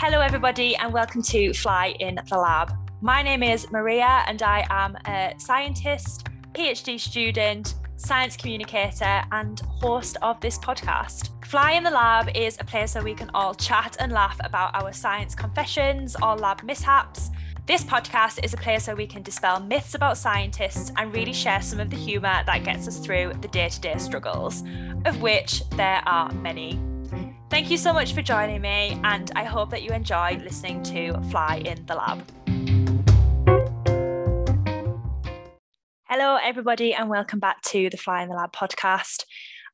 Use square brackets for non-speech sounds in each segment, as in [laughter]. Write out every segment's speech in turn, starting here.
Hello, everybody, and welcome to Fly in the Lab. My name is Maria, and I am a scientist, PhD student, science communicator, and host of this podcast. Fly in the Lab is a place where we can all chat and laugh about our science confessions or lab mishaps. This podcast is a place where we can dispel myths about scientists and really share some of the humour that gets us through the day to day struggles, of which there are many. Thank you so much for joining me, and I hope that you enjoy listening to Fly in the Lab. Hello, everybody, and welcome back to the Fly in the Lab podcast.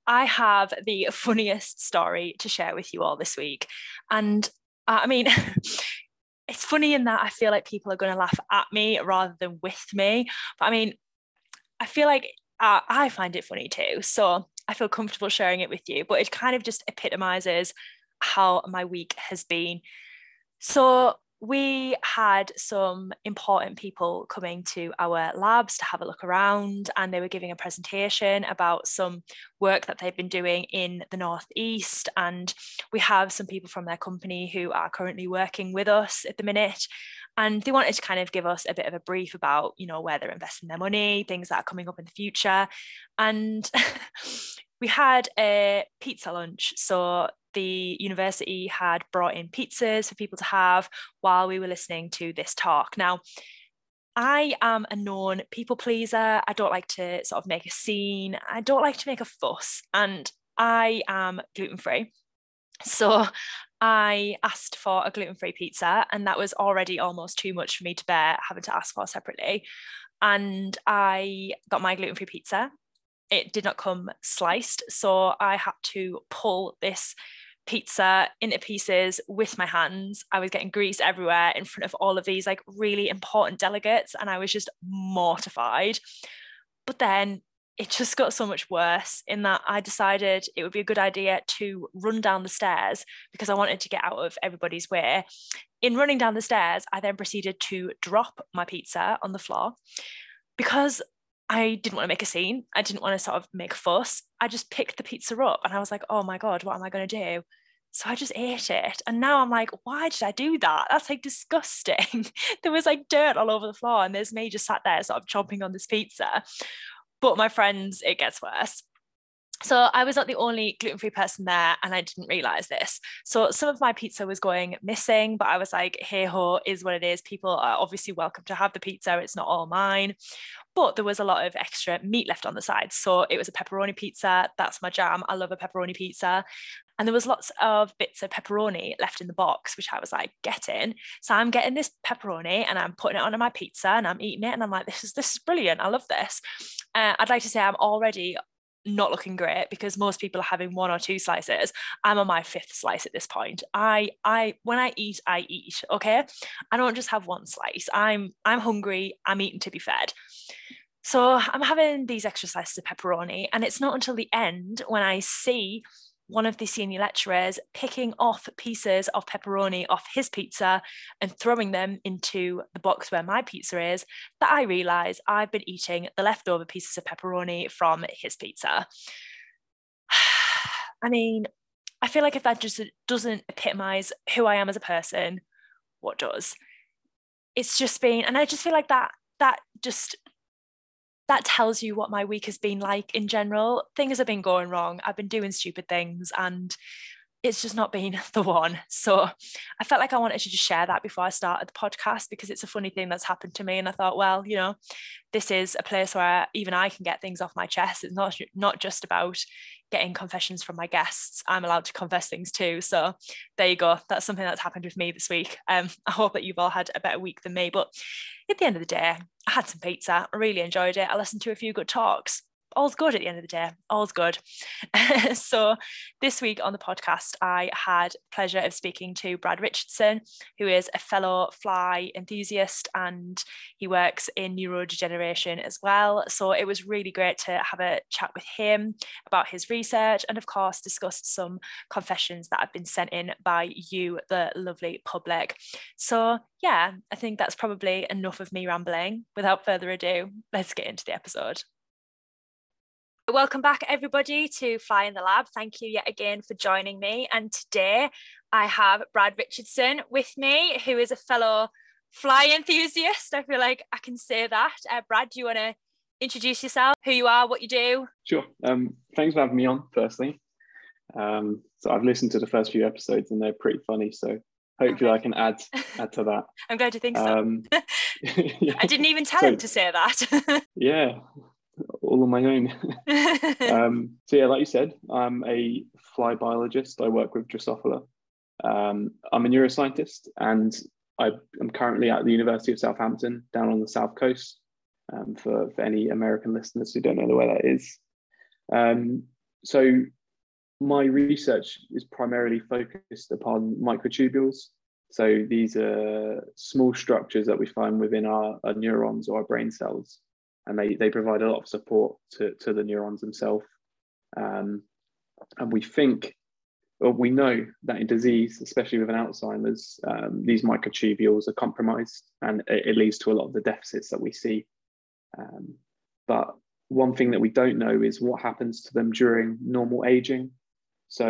I have the [laughs] funniest story to share with you all this week. And uh, I mean, [laughs] it's funny in that I feel like people are going to laugh at me rather than with me. But I mean, I feel like uh, I find it funny too. So I feel comfortable sharing it with you, but it kind of just epitomizes how my week has been. So, we had some important people coming to our labs to have a look around, and they were giving a presentation about some work that they've been doing in the Northeast. And we have some people from their company who are currently working with us at the minute and they wanted to kind of give us a bit of a brief about you know where they're investing their money things that are coming up in the future and [laughs] we had a pizza lunch so the university had brought in pizzas for people to have while we were listening to this talk now I am a known people pleaser. I don't like to sort of make a scene. I don't like to make a fuss. And I am gluten free. So I asked for a gluten free pizza, and that was already almost too much for me to bear having to ask for separately. And I got my gluten free pizza. It did not come sliced, so I had to pull this pizza into pieces with my hands. I was getting grease everywhere in front of all of these like really important delegates, and I was just mortified. But then it just got so much worse in that I decided it would be a good idea to run down the stairs because I wanted to get out of everybody's way. In running down the stairs, I then proceeded to drop my pizza on the floor because I didn't want to make a scene. I didn't want to sort of make a fuss. I just picked the pizza up and I was like, oh my God, what am I going to do? So I just ate it. And now I'm like, why did I do that? That's like disgusting. [laughs] there was like dirt all over the floor. And there's me just sat there sort of chomping on this pizza. But my friends, it gets worse. So I was not the only gluten-free person there and I didn't realize this. So some of my pizza was going missing, but I was like, hey ho, is what it is. People are obviously welcome to have the pizza. It's not all mine. But there was a lot of extra meat left on the side. So it was a pepperoni pizza. That's my jam. I love a pepperoni pizza. And there was lots of bits of pepperoni left in the box, which I was like, getting. So I'm getting this pepperoni and I'm putting it onto my pizza and I'm eating it. And I'm like, this is this is brilliant. I love this. Uh, I'd like to say I'm already not looking great because most people are having one or two slices i'm on my fifth slice at this point i i when i eat i eat okay i don't just have one slice i'm i'm hungry i'm eating to be fed so i'm having these exercises of pepperoni and it's not until the end when i see one of the senior lecturers picking off pieces of pepperoni off his pizza and throwing them into the box where my pizza is, that I realise I've been eating the leftover pieces of pepperoni from his pizza. [sighs] I mean, I feel like if that just doesn't epitomise who I am as a person, what does? It's just been, and I just feel like that that just that tells you what my week has been like in general. Things have been going wrong. I've been doing stupid things and it's just not been [laughs] the one. So I felt like I wanted to just share that before I started the podcast because it's a funny thing that's happened to me. And I thought, well, you know, this is a place where even I can get things off my chest. It's not not just about getting confessions from my guests. I'm allowed to confess things too. So there you go. That's something that's happened with me this week. Um, I hope that you've all had a better week than me. But at the end of the day, I had some pizza. I really enjoyed it. I listened to a few good talks all's good at the end of the day. All's good. [laughs] So this week on the podcast i had pleasure of speaking to brad richardson who is a fellow fly enthusiast and he works in neurodegeneration as well. So it was really great to have a chat with him about his research and of course discussed some confessions that have been sent in by you the lovely public. So yeah i think that's probably enough of me rambling. Without further ado let's get into the episode Welcome back, everybody, to Fly in the Lab. Thank you yet again for joining me. And today I have Brad Richardson with me, who is a fellow fly enthusiast. I feel like I can say that. Uh, Brad, do you want to introduce yourself, who you are, what you do? Sure. Um, thanks for having me on, firstly. Um, so I've listened to the first few episodes and they're pretty funny. So hopefully okay. I can add add to that. [laughs] I'm glad you think so. Um, yeah. [laughs] [laughs] I didn't even tell so, him to say that. yeah, all on my own. [laughs] [laughs] um, so yeah, like you said, I'm a fly biologist. I work with Drosophila. Um, I'm a neuroscientist, and I am currently at the University of Southampton down on the south coast. Um, for, for any American listeners who don't know where that is. Um, so my research is primarily focused upon microtubules. So these are small structures that we find within our, our neurons or our brain cells and they, they provide a lot of support to, to the neurons themselves. Um, and we think, or we know that in disease, especially with an Alzheimer's, um, these microtubules are compromised and it, it, leads to a lot of the deficits that we see. Um, but one thing that we don't know is what happens to them during normal aging. So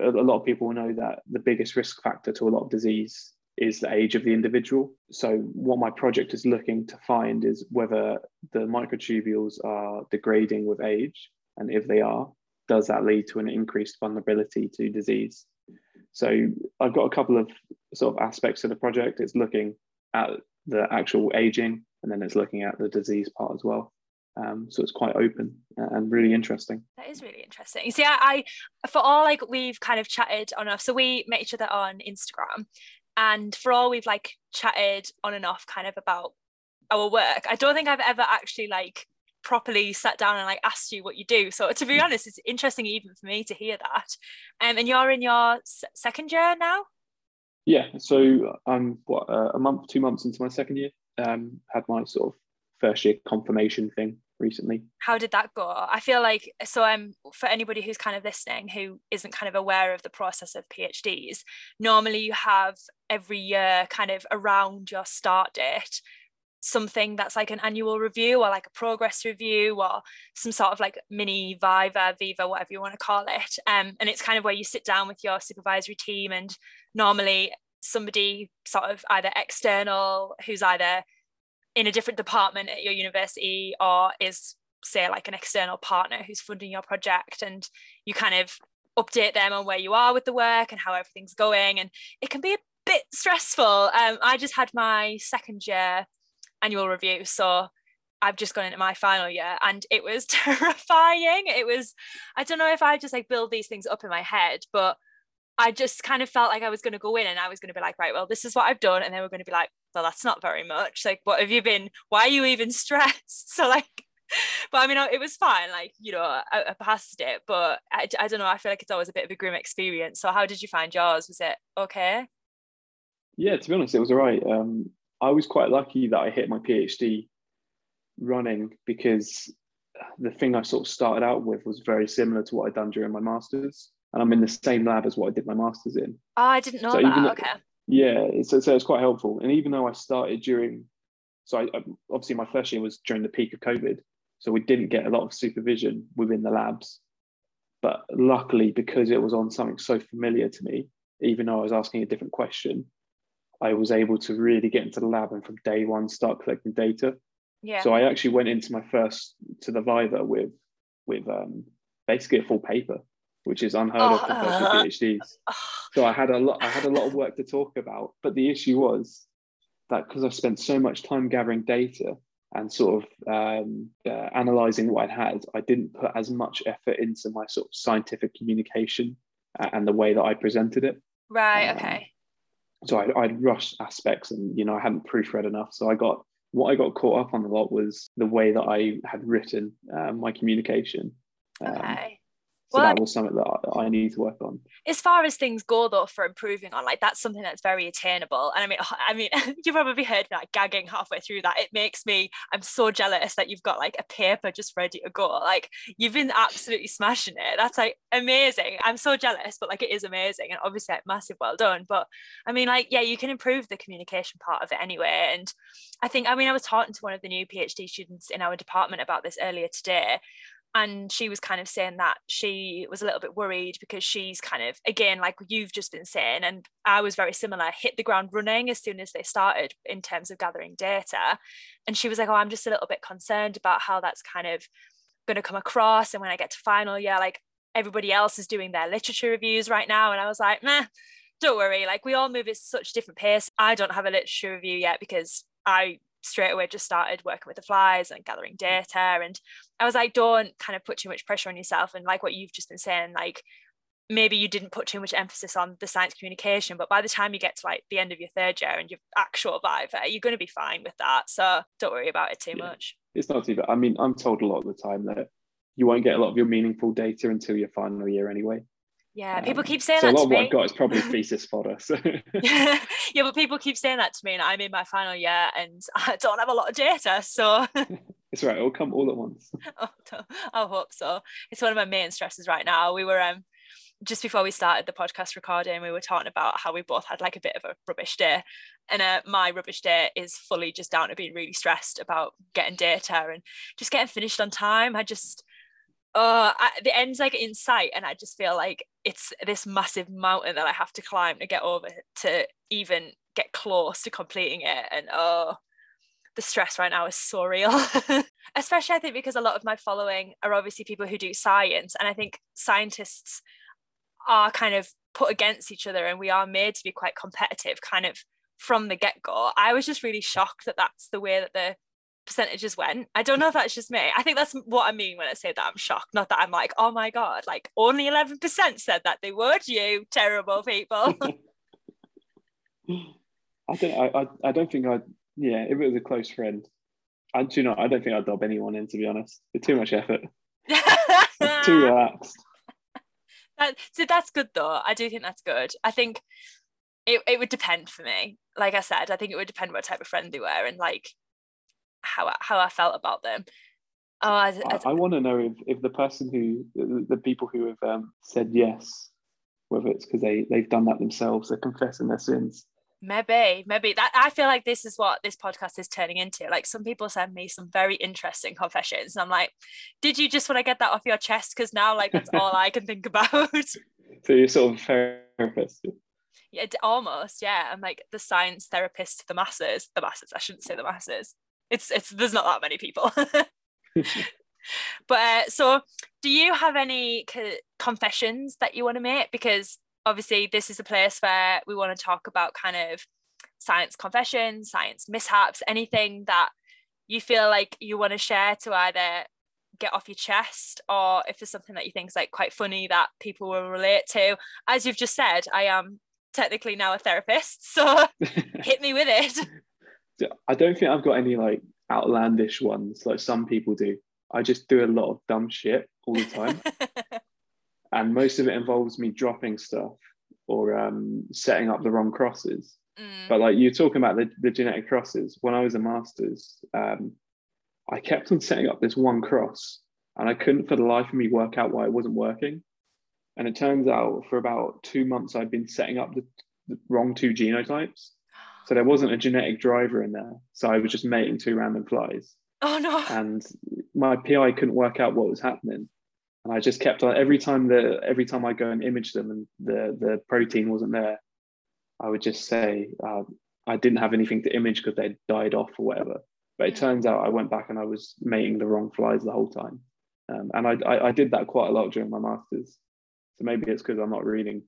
a, a lot of people know that the biggest risk factor to a lot of disease is the age of the individual. So, what my project is looking to find is whether the microtubules are degrading with age, and if they are, does that lead to an increased vulnerability to disease? So, I've got a couple of sort of aspects of the project. It's looking at the actual aging, and then it's looking at the disease part as well. Um, so it's quite open and really interesting. That is really interesting. See, I, I for all like we've kind of chatted on off. So we met each other on Instagram, and for all we've like chatted on and off kind of about our work, I don't think I've ever actually like properly sat down and like asked you what you do. So to be mm. honest, it's interesting even for me to hear that. Um, and you're in your second year now. Yeah, so I'm what uh, a month, two months into my second year. Um, had my sort of first year confirmation thing recently. How did that go? I feel like so I'm for anybody who's kind of listening who isn't kind of aware of the process of PhDs, normally you have every year kind of around your start date something that's like an annual review or like a progress review or some sort of like mini viva viva whatever you want to call it um, and it's kind of where you sit down with your supervisory team and normally somebody sort of either external who's either in a different department at your university or is say like an external partner who's funding your project and you kind of update them on where you are with the work and how everything's going. And it can be a bit stressful. Um, i just had my second year annual review so i've just gone into my final year and it was [laughs] terrifying. It was i don't know if i just like build these things up in my head but I just kind of felt like I was going to go in and I was going to be like, right, well, this is what I've done. And they were going to be like, well, that's not very much. Like, what have you been? Why are you even [laughs] stressed? So, like, but I mean, it was fine. Like, you know, I, I passed it, but I, I don't know. I feel like it's always a bit of a grim experience. So, how did you find yours? Was it okay? Yeah, to be honest, it was all right. Um, I was quite lucky that I hit my PhD running because the thing I sort of started out with was very similar to what I'd done during my master's and I'm in the same lab as what I did my masters in. Oh, I didn't know so that. okay. Yeah, it's, so it's quite helpful. And even though I started during, so I, obviously my first year was during the peak of COVID, so we didn't get a lot of supervision within the labs. But luckily, because it was on something so familiar to me, even though I was asking a different question, I was able to really get into the lab and from day one start collecting data. Yeah. So I actually went into my first to the Viva with with um, basically a full paper which is unheard oh, of for uh, PhDs. So I had a lot, I had a lot of work to talk about. But the issue was that because I spent so much time gathering data and sort of um, uh, analyzing what I'd had, I didn't put as much effort into my sort of scientific communication and the way that I presented it. Right. Um, okay. So I, I'd rushed aspects, and you know I hadn't proofread enough. So I got what I got caught up on a lot was the way that I had written uh, my communication. Um, okay. So well, that was something that I need to work on. As far as things go, though, for improving on, like that's something that's very attainable. And I mean, [laughs] I mean, [laughs] you probably heard me like gagging halfway through that. It makes me, I'm so jealous that you've got like a paper just ready to go. Like you've been absolutely smashing it. That's like amazing. I'm so jealous, but like it is amazing, and obviously like massive well done. But I mean, like yeah, you can improve the communication part of it anyway. And I think, I mean, I was talking to one of the new PhD students in our department about this earlier today and she was kind of saying that she was a little bit worried because she's kind of again like you've just been saying and i was very similar hit the ground running as soon as they started in terms of gathering data. And she was like oh i'm just a little bit concerned about how that's kind of going to come across and when i get to final year like everybody else is doing their literature reviews right now. And i was like nah don't worry like we all move at such different pace. I don't have a literature review yet because i straight away just started working with the flies and gathering mm. data. And I was like, don't kind of put too much pressure on yourself. And like what you've just been saying, like maybe you didn't put too much emphasis on the science communication, but by the time you get to like the end of your third year and your actual Viva, you're going to be fine with that. So don't worry about it too yeah. much. It's not bad. I mean, I'm told a lot of the time that you won't get a lot of your meaningful data until your final year anyway. Yeah, people um, keep saying so that. A lot of what I've got is probably [laughs] thesis fodder. So. [laughs] yeah, but people keep saying that to me, and I'm in my final year, and [laughs] I don't have a lot of data, so. it's right. It'll come all at once. oh, I hope so. It's one of my main stresses right now. We were um just before we started the podcast recording, we were talking about how we both had like a bit of a rubbish day. And uh, my rubbish day is fully just down to being really stressed about getting data and just getting finished on time. I just, uh, I, the end's like in sight, and I just feel like it's this massive mountain that I have to climb to get over to even get close to completing it. And oh, the stress right now is so real. [laughs] Especially, I think, because a lot of my following are obviously people who do science, and I think scientists are kind of put against each other, and we are made to be quite competitive, kind of from the get go. I was just really shocked that that's the way that the percentages went. I don't know if that's just me. I think that's what I mean when I say that I'm shocked. Not that I'm like, oh my God, like only 11% said that they would, you terrible people. [laughs] I don't I, I, I don't think I'd yeah, if it was a close friend. I do not I don't think I'd dob anyone in to be honest. It's too much effort. too [laughs] relaxed. That, so that's good though. I do think that's good. I think it, it would depend for me. Like I said, I think it would depend what type of friend they were and like how how I felt about them. Oh, I, I, I want to know if, if the person who the, the people who have um, said yes, whether it's because they they've done that themselves, they're confessing their sins. Maybe, maybe that I feel like this is what this podcast is turning into. Like some people send me some very interesting confessions, and I'm like, did you just want to get that off your chest? Because now, like, that's all I can think about. [laughs] so you're sort of therapist. Yeah, almost. Yeah, I'm like the science therapist to the masses. The masses. I shouldn't say the masses it's it's there's not that many people. [laughs] [laughs] But uh, so do you have any co- confessions that you want to make? Because obviously this is a place where we want to talk about kind of science confessions science mishaps anything that you feel like you want to share to either get off your chest or if there's something that you think is like quite funny that people will relate to. As you've just said i am technically now a therapist so [laughs] hit me with it I don't think I've got any like outlandish ones like some people do. I just do a lot of dumb shit all the time. [laughs] and most of it involves me dropping stuff or um, setting up the wrong crosses. Mm. But like you're talking about the, the genetic crosses, when I was a master's, um, I kept on setting up this one cross and I couldn't for the life of me work out why it wasn't working. And it turns out for about two months, I'd been setting up the, the wrong two genotypes. So there wasn't a genetic driver in there. So I was just mating two random flies. Oh no. And my PI couldn't work out what was happening. And I just kept on every time the every time I go and image them and the the protein wasn't there, I would just say uh, I didn't have anything to image because they'd died off or whatever. But it turns out I went back and I was mating the wrong flies the whole time. Um, and I, I, I did that quite a lot during my masters. So maybe it's because I'm not reading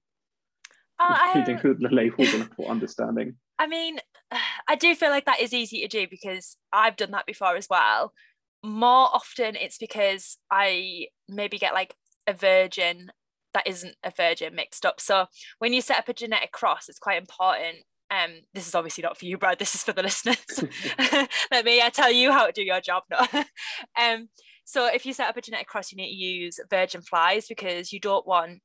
oh, [laughs] reading the labels and understanding. I mean, [sighs] I do feel like that is easy to do because I've done that before as well. More often, it's because I maybe get like a virgin that isn't a virgin mixed up. So when you set up a genetic cross, it's quite important. Um, this is obviously not for you, Brad. This is for the listeners. [laughs] [laughs] Let me uh, tell you how to do your job. No. [laughs] um, so if you set up a genetic cross, you need to use virgin flies because you don't want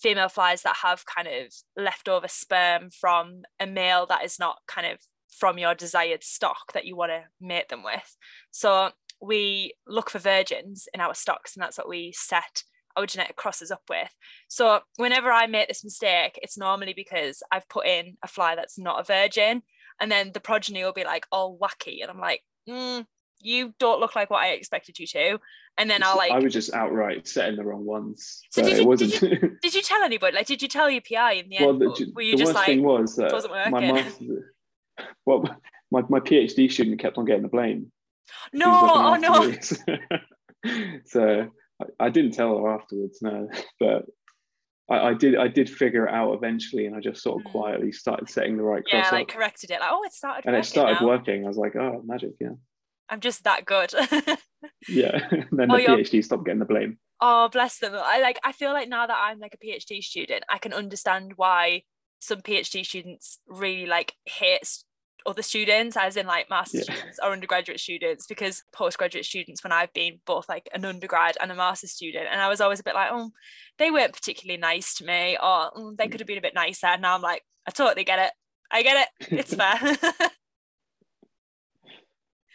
female flies that have kind of leftover sperm from a male that is not kind of from your desired stock that you want to mate them with. So we look for virgins in our stocks, and that's what we set our genetic crosses up with. So whenever I make this mistake, it's normally because I've put in a fly that's not a virgin, and then the progeny will be like all wacky, and I'm like, mm, you don't look like what I expected you to. And then I'll like I was just outright setting the wrong ones. So So, did you- wasn't did [laughs] Did you tell anybody? Like did you tell your PI in the well end? the, were you the just worst like thing was that wasn't my working? master, well my, my PhD student kept on getting the blame. No, oh no. [laughs] so I, I didn't tell her afterwards, no. But I, I did I did figure it out eventually and I just sort of Mm. quietly started setting the right cross Yeah, up. like corrected it. Like, oh it started and it started now. working. I was like, oh magic, yeah. I'm just that good. [laughs] Yeah. [laughs] then the PhD stop getting the blame. Oh, bless them. I like I feel like now that I'm like a PhD student, I can understand why some PhD students really like hate other students, as in like master Yeah. students or undergraduate students, because postgraduate students, when I've been both like an undergrad and a master student, and I was always a bit like, oh, they weren't particularly nice to me, or "Mm, they could have been a bit nicer. And now I'm like, I totally get it. I get it. It's [laughs] fair.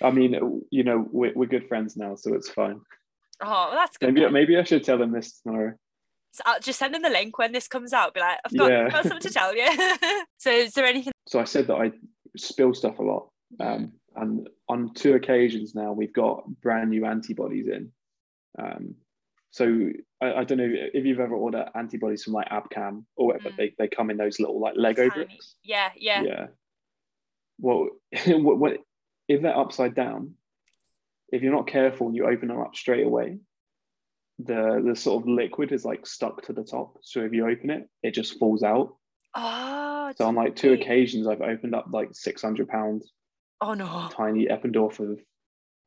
I mean, you know, we're, we're good friends now, so it's fine. oh, well, that's good. Maybe maybe I should tell them this tomorrow. So I'll just send them the link when this comes out. Be like, I've got, Yeah. I've got something to tell you. [laughs] so, is there anything? So I said that I spill stuff a lot. Um, and on two occasions now, we've got brand new antibodies in. Um, so I, I don't know if you've ever ordered antibodies from like Abcam or whatever. Mm. They, they come in those little like Lego Tiny. bricks. Yeah, yeah. Yeah. Well, [laughs] what, what, if they're upside down, if you're not careful and you open them up straight away, the the sort of liquid is like stuck to the top. So if you open it, it just falls out. Oh, So on like two occasions, I've opened up like 600 pound Oh no. tiny Eppendorf of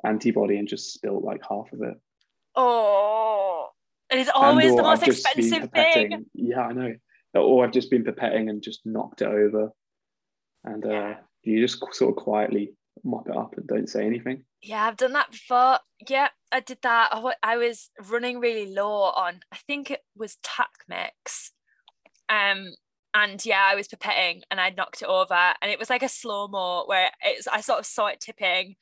antibody and just spilt like half of it. Oh, it is always the most I've expensive thing. Yeah, I know. Or I've just been pipetting and just knocked it over. And uh, Yeah. you just sort of quietly mop it up and don't say anything. Yeah, I've done that before. Yeah, I did that. I was running really low on, I think it was Taq mix. Um, and yeah, I was pipetting and I knocked it over, and it was like a slow mo where it's I sort of saw it tipping,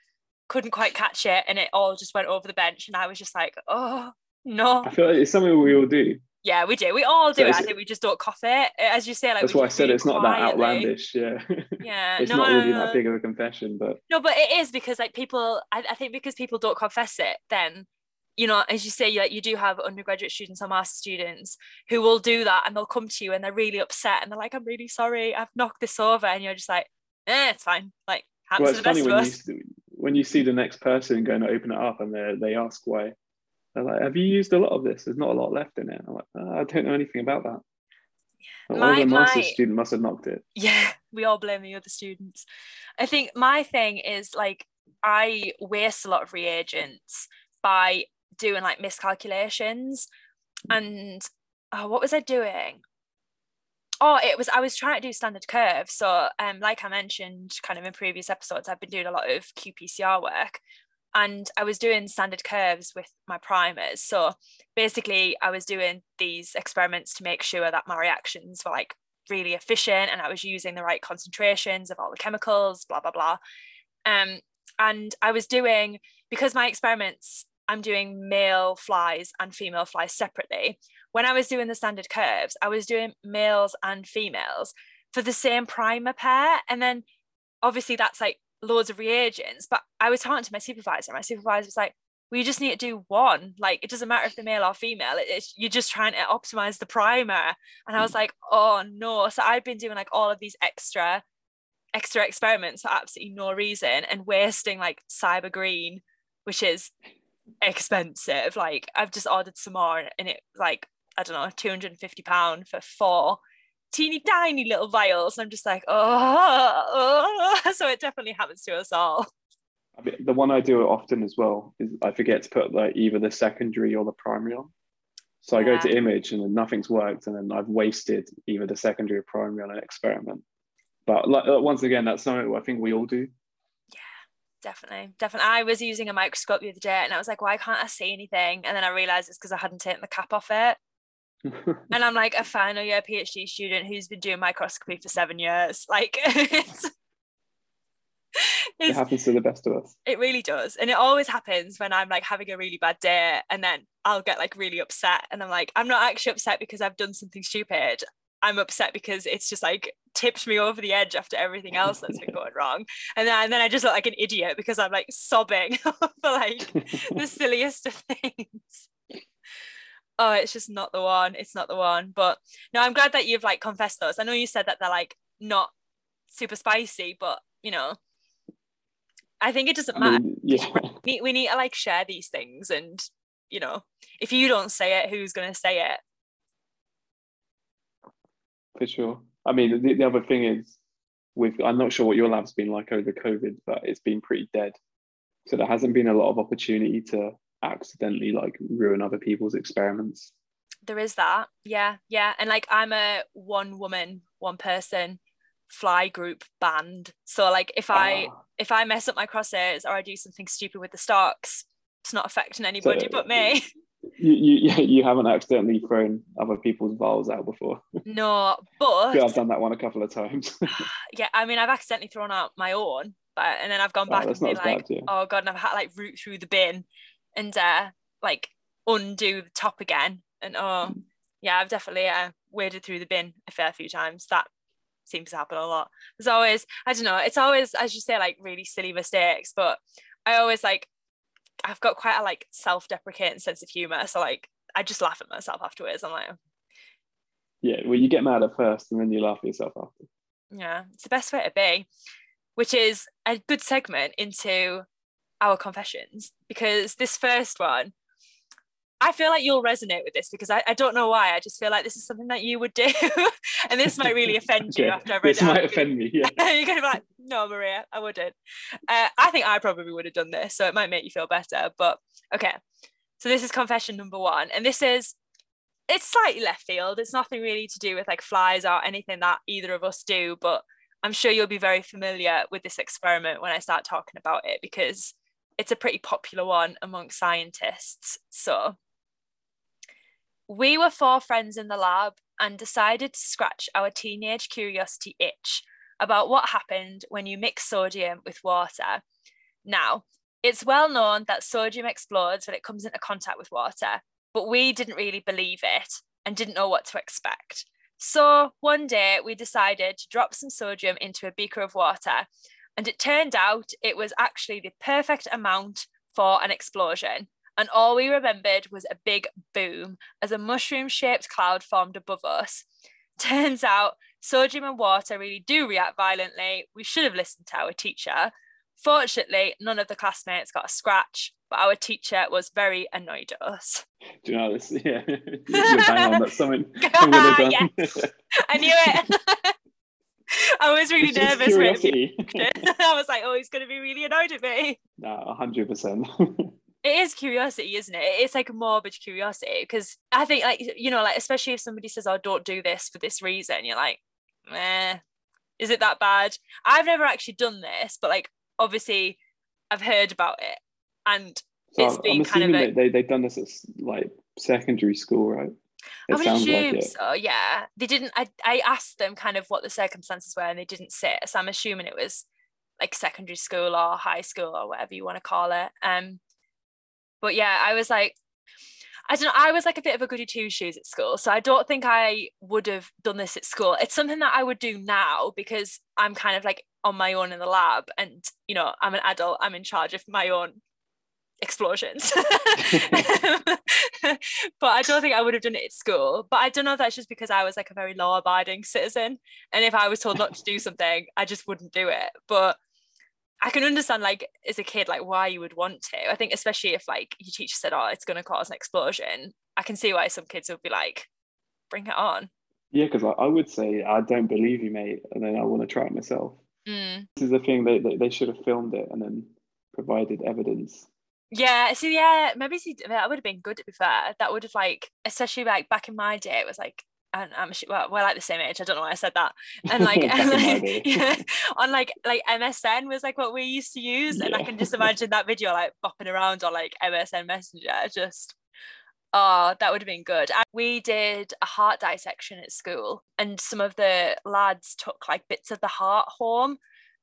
couldn't quite catch it, and it all just went over the bench, and I was just like, oh no. I feel like it's something we all do. Yeah, we do. We all do So it. I think we just don't cough it, as you say. Like That's why I said it's not that outlandish. Yeah. [laughs] Yeah, it's no, not really no, that big of a confession, but No, but it is because like people, I, I think because people don't confess it, then you know, as you say, like you do have undergraduate students or master students who will do that, and they'll come to you and they're really upset and they're like, "I'm really sorry, I've knocked this over," and you're just like, "Eh, it's fine." Like happens well, to it's the funny best when you us. when you see the next person going to open it up and they they ask why. They're like, "Have you used a lot of this? There's not a lot left in it." I'm like, oh, "I don't know anything about that." Well, My- the master's my- student must have knocked it. Yeah, [laughs] we all blame the other students. I think my thing is like I waste a lot of reagents by doing like miscalculations. And oh, what was I doing? Oh, it was I was trying to do standard curve. So um, like I mentioned kind of in previous episodes, I've been doing a lot of qPCR work and I was doing standard curves with my primers. So basically I was doing these experiments to make sure that my reactions were like really efficient and I was using the right concentrations of all the chemicals, blah, blah, blah. Um, and I was doing, because my experiments, I'm doing male flies and female flies separately. When I was doing the standard curves, I was doing males and females for the same primer pair. And then obviously that's like loads of reagents. But I was talking to my supervisor. My supervisor was like, we just need to do one. Like it doesn't matter if they're male or female. It, it's, you're just trying to optimize the primer. And I was mm. like, oh no. So I've been doing like all of these extra, extra experiments for absolutely no reason and wasting like SYBR Green, which is expensive. Like I've just ordered some more and it like, I don't know, 250 pound for four teeny tiny little vials. I'm just like, oh, oh. [laughs] so it definitely happens to us all. I mean, the one I do often as well is I forget to put like either the secondary or the primary on. So I go to image and then nothing's worked, and then I've wasted either the secondary or primary on an experiment. But like, uh, once again, that's something I think we all do. Yeah, Definitely, definitely. I was using a microscope the other day and I was like, why can't I see anything? And then I realized it's because I hadn't taken the cap off it. And I'm like a final year PhD student who's been doing microscopy for seven years. Like [laughs] it's, it it's happens to the best of us. it really does. And it always happens when I'm like having a really bad day and then I'll get like really upset. And I'm like, I'm not actually upset because I've done something stupid. I'm upset because it's just like tipped me over the edge after everything else that's been going wrong. And then, and then I just look like an idiot because I'm like sobbing [laughs] for like the [laughs] silliest of things. Oh, it's just not the one. It's not the one. But no, I'm glad that you've like confessed those. I know you said that they're like not super spicy, but you know, I think it doesn't matter. Mean, yeah. we, we need to like share these things and you know, if you don't say it, who's gonna say it? For sure. I mean, the, the other thing is, with I'm not sure what your lab's been like over COVID, but it's been pretty dead. So there hasn't been a lot of opportunity to accidentally like ruin other people's experiments. There is that, yeah, yeah, and like I'm a one woman, one person fly group band. So like if I ah. if I mess up my crosshairs or I do something stupid with the stocks, it's not affecting anybody so, but me. You, [laughs] you [laughs] you haven't accidentally thrown other people's vials out before. [laughs] No, but I've done that one a couple of times. [sighs] yeah, I mean I've accidentally thrown out my own, but and then I've gone oh, back oh, and been like, bad, yeah. oh god, and I've had like root through the bin and uh like undo the top again. And oh yeah, I've definitely uh, waded through the bin a fair few times. That seems to happen a lot. There's always, I don't know, it's always, as you say, like really silly mistakes, but I always like I've got quite a like self-deprecating sense of humor. So like I just laugh at myself afterwards. I'm like, yeah, well, you get mad at first and then you laugh at yourself after. Yeah, it's the best way to be, which is a good segment into our confessions because this first one I feel like you'll resonate with this because I, I don't know why. I just feel like this is something that you would do. [laughs] and this might really [laughs] offend you after I've read this it. This might offend me. Yeah. [laughs] You're going to be like, no, Maria, I wouldn't. Uh, I think I probably would have done this. So it might make you feel better. But okay. So this is confession number one. And this is, it's slightly left field. It's nothing really to do with like flies or anything that either of us do. But I'm sure you'll be very familiar with this experiment when I start talking about it because it's a pretty popular one among scientists. So we were four friends in the lab and decided to scratch our teenage curiosity itch about what happened when you mix sodium with water. Now, it's well known that sodium explodes when it comes into contact with water, but we didn't really believe it and didn't know what to expect. So one day we decided to drop some sodium into a beaker of water, and it turned out it was actually the perfect amount for an explosion and all we remembered was a big boom as a mushroom shaped cloud formed above us. [laughs] Turns out sodium and water really do react violently. We should have listened to our teacher. Fortunately, none of the classmates got a scratch, but our teacher was very annoyed at us. [laughs] Do you know this? Yeah, [laughs] you're bang on. That's something, something yes. I knew it. [laughs] I was really nervous. [laughs] [laughs] I was like, oh, he's going to be really annoyed at me. No, 100% it is curiosity isn't it? It's like a morbid curiosity because i think like you know like especially if somebody says oh don't do this for this reason you're like eh, is it that bad? I've never actually done this but like obviously i've heard about it and so it's been kind of like, they, they've done this at like secondary school right it I would assume like so, yeah. They didn't I, I asked them kind of what the circumstances were and they didn't say So I'm assuming it was like secondary school or high school or whatever you want to call it. Um but yeah, I was like, I don't know, I was like a bit of a goody two shoes at school. So I don't think I would have done this at school. It's something that I would do now because I'm kind of like on my own in the lab and, you know, I'm an adult, I'm in charge of my own explosions. [laughs] [laughs] but I don't think I would have done it at school. But I don't know if that's just because I was like a very law abiding citizen. And if I was told not to do something, I just wouldn't do it. But I can understand like as a kid like why you would want to. I think especially if like your teacher said, "Oh, it's going to cause an explosion," I can see why some kids would be like, "Bring it on." Yeah, because I, I, would say I don't believe you, mate, and then I want to try it myself. Mm. This is the thing they, they they should have filmed it and then provided evidence. Yeah, see, yeah, maybe see, that would have been good to be fair. That would have like, especially like back in my day, it was like and I'm well, we're like the same age. I don't know why I said that. And like, [laughs] and like [laughs] yeah, on like like MSN was like what we used to use, yeah. and I can just imagine that video like bopping around on like MSN Messenger. Just oh, that would have been good. And we did a heart dissection at school, and some of the lads took like bits of the heart home,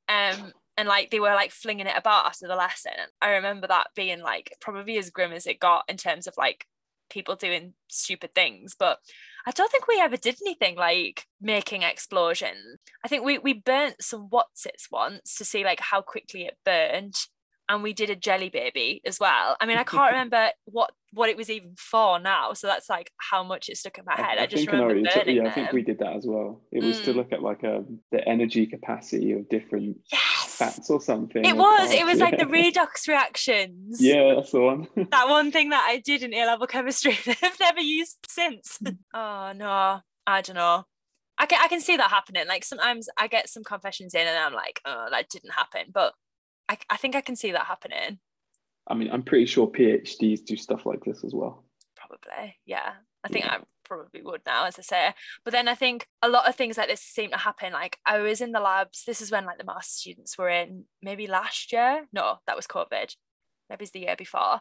um, and like they were like flinging it about after the lesson. I remember that being like probably as grim as it got in terms of like people doing stupid things, but I don't think we ever did anything like making explosions. I think we we burnt some Wotsits once to see like how quickly it burned and we did a jelly baby as well. I mean, I can't [laughs] remember what what it was even for now. So that's like how much it stuck in my head. I, I, I just remember burning Yeah, them. I think we did that as well. It was mm. to look at like um, the energy capacity of different yes! Fats or something. It was. It was yeah. like the [laughs] redox reactions. Yeah, that's the one. [laughs] that one thing that I did in A level chemistry [laughs] that I've never used since. Oh no, I don't know. I can I can see that happening. Like sometimes I get some confessions in and I'm like, oh, that didn't happen. But I, I think I can see that happening. I mean, I'm pretty sure PhDs do stuff like this as well. Probably, yeah. I think yeah. I probably would now, as I say. But then I think a lot of things like this seem to happen. Like I was in the labs. This is when like the master students were in. Maybe last year. No, that was COVID. Maybe it's the year before.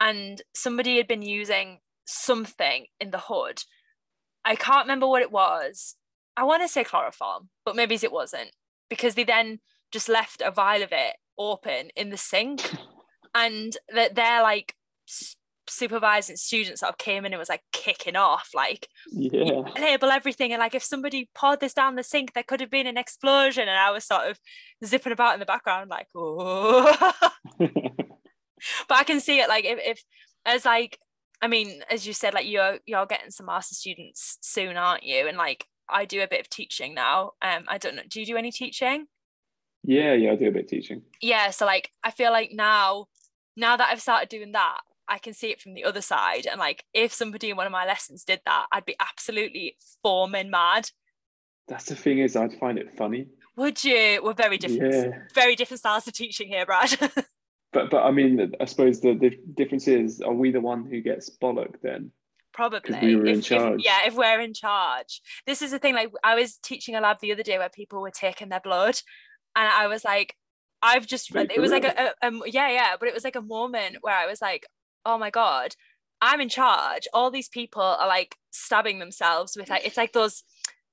And somebody had been using something in the hood. I can't remember what it was. I want to say chloroform, but maybe it wasn't because they then just left a vial of it open in the sink [laughs] and that they're like supervising students sort of came in and was like kicking off like yeah. label everything and like if somebody poured this down the sink there could have been an explosion and I was sort of zipping about in the background like oh [laughs] but I can see it like if, if as like I mean as you said like you're you're getting some master students soon aren't you? And like I do a bit of teaching now. Um I don't know do you do any teaching? Yeah, yeah, I do a bit teaching. Yeah, so like I feel like now, now that I've started doing that, I can see it from the other side. And like if somebody in one of my lessons did that, I'd be absolutely foaming mad. That's the thing is I'd find it funny. Would you? We're very different, yeah. very different styles of teaching here, Brad. [laughs] but but I mean, I suppose the, the difference is, are we the one who gets bollocked then? Probably. We were if, in charge. If, yeah, if we're in charge. This is the thing. Like I was teaching a lab the other day where people were taking their blood, and I was like, I've just read it was like a, a, a, yeah yeah but it was like a moment where I was like oh my god I'm in charge. All these people are like stabbing themselves with like it's like those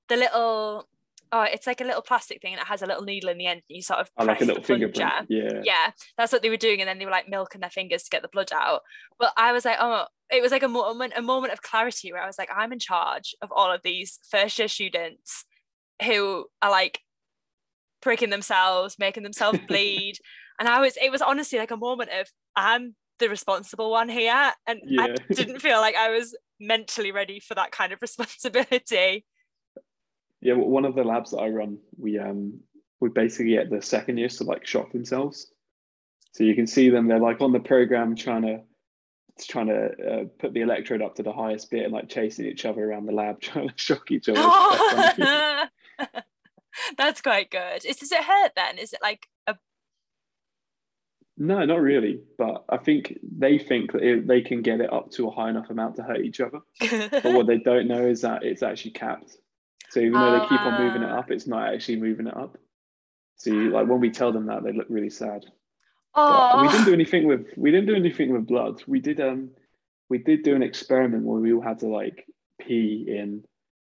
the little oh it's like a little plastic thing and it has a little needle in the end and you sort of oh, like a little finger yeah. Yeah that's what they were doing and then they were like milking their fingers to get the blood out. But I was like oh it was like a moment a moment of clarity where I was like I'm in charge of all of these first year students who are like pricking themselves, making themselves [laughs] bleed. and I was, it was honestly like a moment of, I'm the responsible one here. And yeah. I [laughs] didn't feel like I was mentally ready for that kind of [laughs] responsibility. Yeah, one of the labs that I run, we um we basically get the second years to like shock themselves. So you can see them, they're like on the program trying to trying to uh, put the electrode up to the highest bit and like chasing each other around the lab, [laughs] trying to shock each other. That's quite good. Is does it hurt then? Is it like no, not really. But I think they think that it, they can get it up to a high enough amount to hurt each other. [laughs] but what they don't know is that it's actually capped. So even though they keep on moving it ah. up, it's not actually moving it up. So you, like when we tell them that, they look really sad. Oh. we didn't do anything with we didn't do anything with blood. We did um we did do an experiment where we all had to like pee in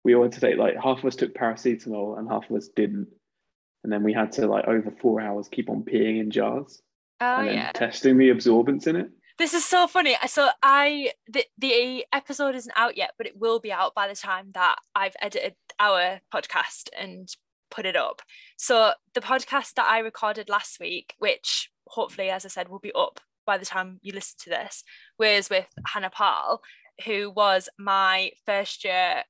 we all had to take like half of us took paracetamol and half of us didn't. And then we had to like over four hours keep on peeing in jars. Oh, and then yeah. testing the absorbance in it. This is so funny. So I the, the episode isn't out yet, but it will be out by the time that I've edited our podcast and put it up. So the podcast that I recorded last week, which hopefully, as I said, will be up by the time you listen to this, was with Hannah Paul, who was my first year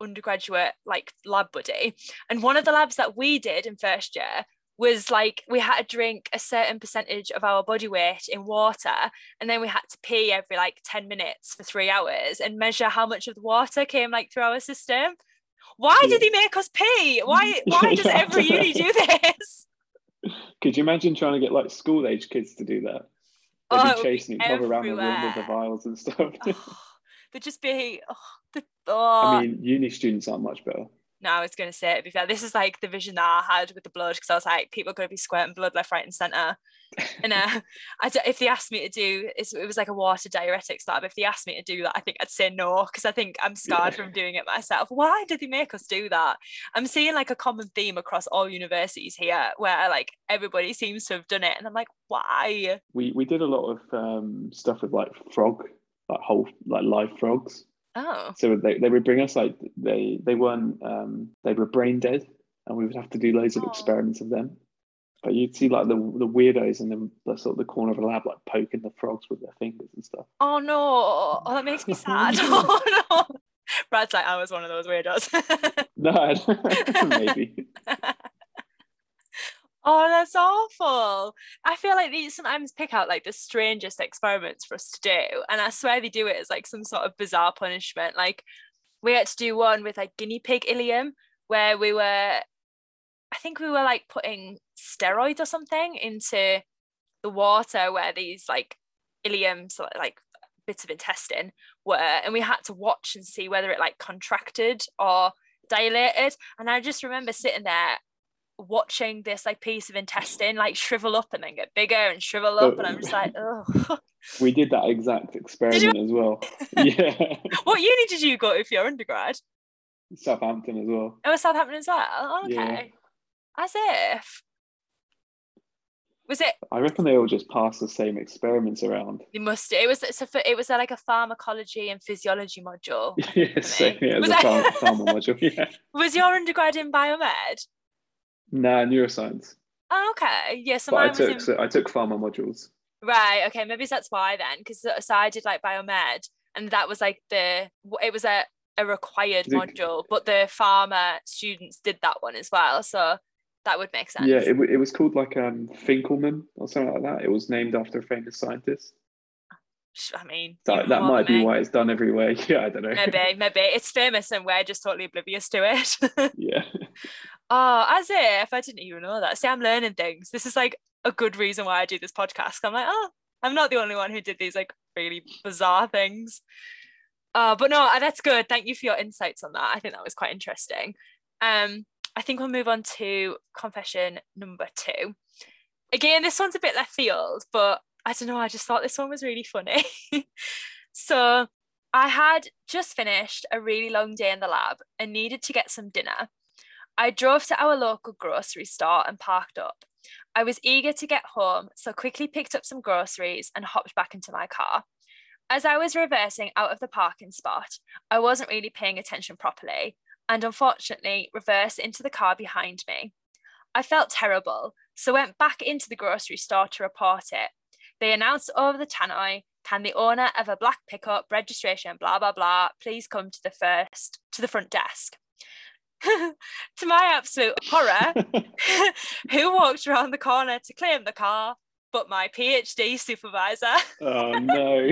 undergraduate like lab buddy and one of the labs that we did in first year was like we had to drink a certain percentage of our body weight in water and then we had to pee every like 10 minutes for three hours and measure how much of the water came like through our system. Why did he make us pee? Why [laughs] why does every uni do [laughs] this? Could you imagine trying to get like school age kids to do that? They'd oh, be chasing each other around the room with the vials and stuff. Oh, they'd just be oh, Oh. I mean, uni students aren't much better. No, I was going to say, to be fair, this is like the vision that I had with the blood because I was like, people are going to be squirting blood left, right, and centre. and uh, [laughs] I d- if they asked me to do, it it was like a water diuretics lab. If they asked me to do that, I think I'd say no because I think I'm scarred from doing it myself. Why did they make us do that? I'm seeing like a common theme across all universities here where like everybody seems to have done it, and I'm like, why? We we did a lot of um, stuff with like frog like whole like live frogs. Oh. So they, they would bring us like they they weren't um, they were brain dead, and we would have to do loads of Oh. experiments of them. But you'd see like the the weirdos in the, the sort of the corner of the lab like poking the frogs with their fingers and stuff. Oh no. Oh, that makes me sad. [laughs] [laughs] oh no. Brad's like, I was one of those weirdos. [laughs] No, maybe. Oh, that's awful. I feel like they sometimes pick out like the strangest experiments for us to do. And I swear they do it as like some sort of bizarre punishment. Like we had to do one with like guinea pig ileum where we were I think we were like putting steroids or something into the water where these like ileums like- like bits of intestine were and we had to watch and see whether it like contracted or dilated and I just remember sitting there watching this like piece of intestine like shrivel up and then get bigger and shrivel up and I'm just like oh [laughs] We did that exact experiment as well. [laughs] Yeah, what uni did you go to for your undergrad Southampton as well. it was Southampton as well Oh, okay Yeah. as if was it I reckon they all just pass the same experiments around. It must. It was. So for, it was like a pharmacology and physiology module. [laughs] yeah, same yeah, as Was a that- farm, module. Yeah. Was your undergrad in biomed? Nah, neuroscience. Oh, okay. Yeah. So But I was in. took so I took pharma modules. Right. Okay. Maybe that's why then, because so I did like biomed, and that was like the. It was a a required module, but the pharma students did that one as well. So that would make sense. Yeah, it, it was called like um Finkleman or something like that. It was named after a famous scientist. I mean, That, that might than be why it's done everywhere. [laughs] Yeah, I don't know. Maybe, [laughs] maybe it's famous and we're just totally oblivious to it. [laughs] yeah. Oh, as if I didn't even know that. See, I'm learning things. This is like a good reason why I do this podcast. I'm like, oh, I'm not the only one who did these like really bizarre things. Uh, but no, uh, that's good. Thank you for your insights on that. I think that was quite interesting. Um, I think we'll move on to confession number two. Again, this one's a bit left field, but I don't know. I just thought this one was really funny. [laughs] so I had just finished a really long day in the lab and needed to get some dinner. I drove to our local grocery store and parked up. I was eager to get home, so quickly picked up some groceries and hopped back into my car. As I was reversing out of the parking spot, I wasn't really paying attention properly and unfortunately reversed into the car behind me. I felt terrible, so went back into the grocery store to report it. They announced over the tannoy, can the owner of a black pickup registration blah blah blah please come to the first to the front desk. [laughs] to my absolute horror, [laughs] [laughs] who walked around the corner to claim the car but my PhD supervisor? oh no.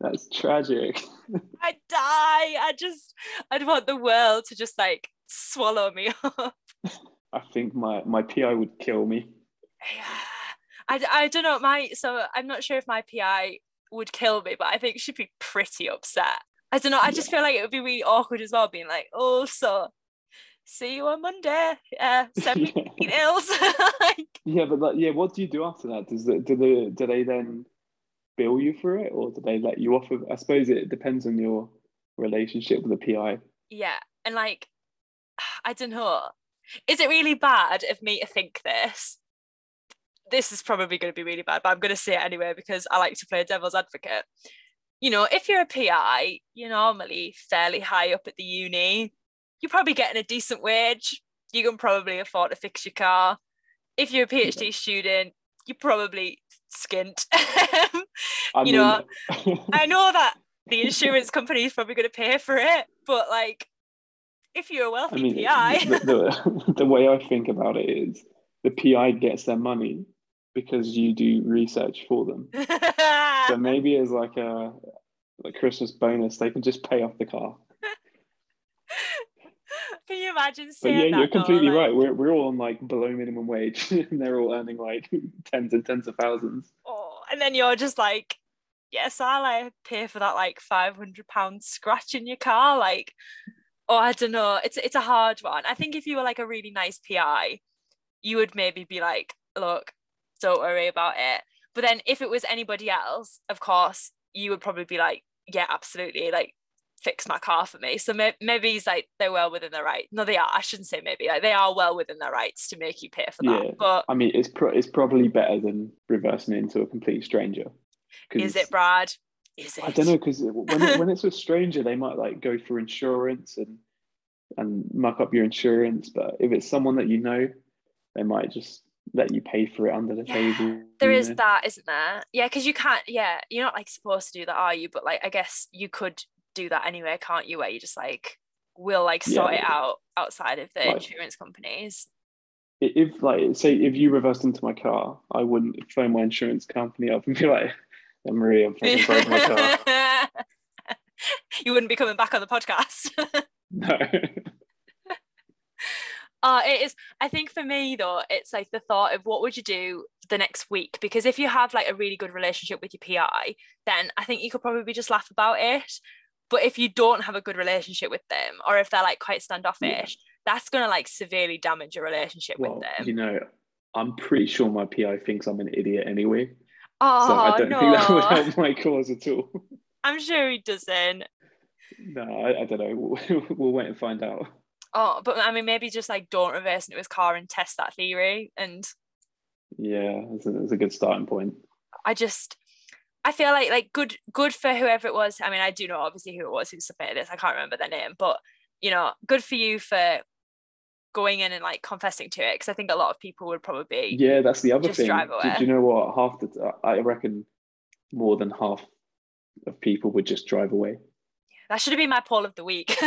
That's tragic. I'd die. I just, I'd want the world to just like swallow me up. I think my my PI would kill me. Yeah. I, I don't know. My so I'm not sure if my PI would kill me, but I think she'd be pretty upset. I don't know. I just feel like it would be really awkward as well, being like, oh, so see you on Monday. Uh, send me Yeah. [laughs] details. [laughs] like, Yeah, but like, yeah, what do you do after that? Does the, do they do they then bill you for it, or do they let you off of? I suppose it depends on your relationship with the PI. yeah, and like, [sighs] I don't know. Is it really bad of me to think this? This is probably going to be really bad, but I'm going to say it anyway because I like to play a devil's advocate. You know, if you're a PI, you're normally fairly high up at the uni. You're probably getting a decent wage. You can probably afford to fix your car. If you're a PhD student, you're probably skint. [laughs] You mean, know, I [laughs] know that the insurance company is probably going to pay for it, but like, if you're a I wealthy mean, PI, the, the, [laughs] the way I think about it is the PI gets their money because you do research for them. [laughs] So maybe as like a like Christmas bonus, they can just pay off the car. [laughs] can you imagine But yeah, you're though, completely like, right. We're we're all on like below minimum wage, [laughs] and they're all earning like tens and tens of thousands. Oh, and then you're just like, yes, I'll like, pay for that like five hundred pound scratch in your car. Like, oh, I don't know. It's it's a hard one. I think if you were like a really nice PI, you would maybe be like, look, don't worry about it. But then if it was anybody else, of course, you would probably be like, yeah, absolutely, like fix my car for me. So may- maybe he's like they're well within their right. No, they are. I shouldn't say maybe. Like they are well within their rights to make you pay for that. Yeah. But I mean, it's pro- it's probably better than reversing into a complete stranger. Is it Brad? Is it? I don't know because when, it, when [laughs] it's a stranger, they might like go for insurance and and muck up your insurance. But if it's someone that you know, they might just let you pay for it under the table. There is know. that, isn't there? Yeah, because you can't. Yeah, you're not like supposed to do that, are you? But like, I guess you could do that anyway, can't you? Where you just like will like sort Yeah. it out outside of the Like- insurance companies. If like say if you reversed into my car, I wouldn't phone my insurance company up and be like, "I'm Marie, I'm fucking broke my car." [laughs] you wouldn't be coming back on the podcast. [laughs] No. [laughs] Uh, it is. I think for me though, it's like the thought of what would you do the next week? Because if you have like a really good relationship with your PI, then I think you could probably just laugh about it. But if you don't have a good relationship with them, or if they're like quite standoffish, that's gonna like severely damage your relationship well, with them. you know, I'm pretty sure my PI thinks I'm an idiot anyway. oh so I don't no, think that would help my cause at all. I'm sure he doesn't. No, I, I don't know. We'll, [laughs] we'll wait and find out. Oh, but I mean, maybe just like don't reverse into his car and test that theory. And Yeah, that's a, that's a good starting point. I just I feel like like good good for whoever it was. I mean, I do know obviously who it was who submitted this. I can't remember their name, but you know, good for you for going in and like confessing to it because I think a lot of people would probably Yeah, that's the other thing. drive Do, do you know what? Half the I reckon more than half of people would just drive away. That should have been my poll of the week. [laughs]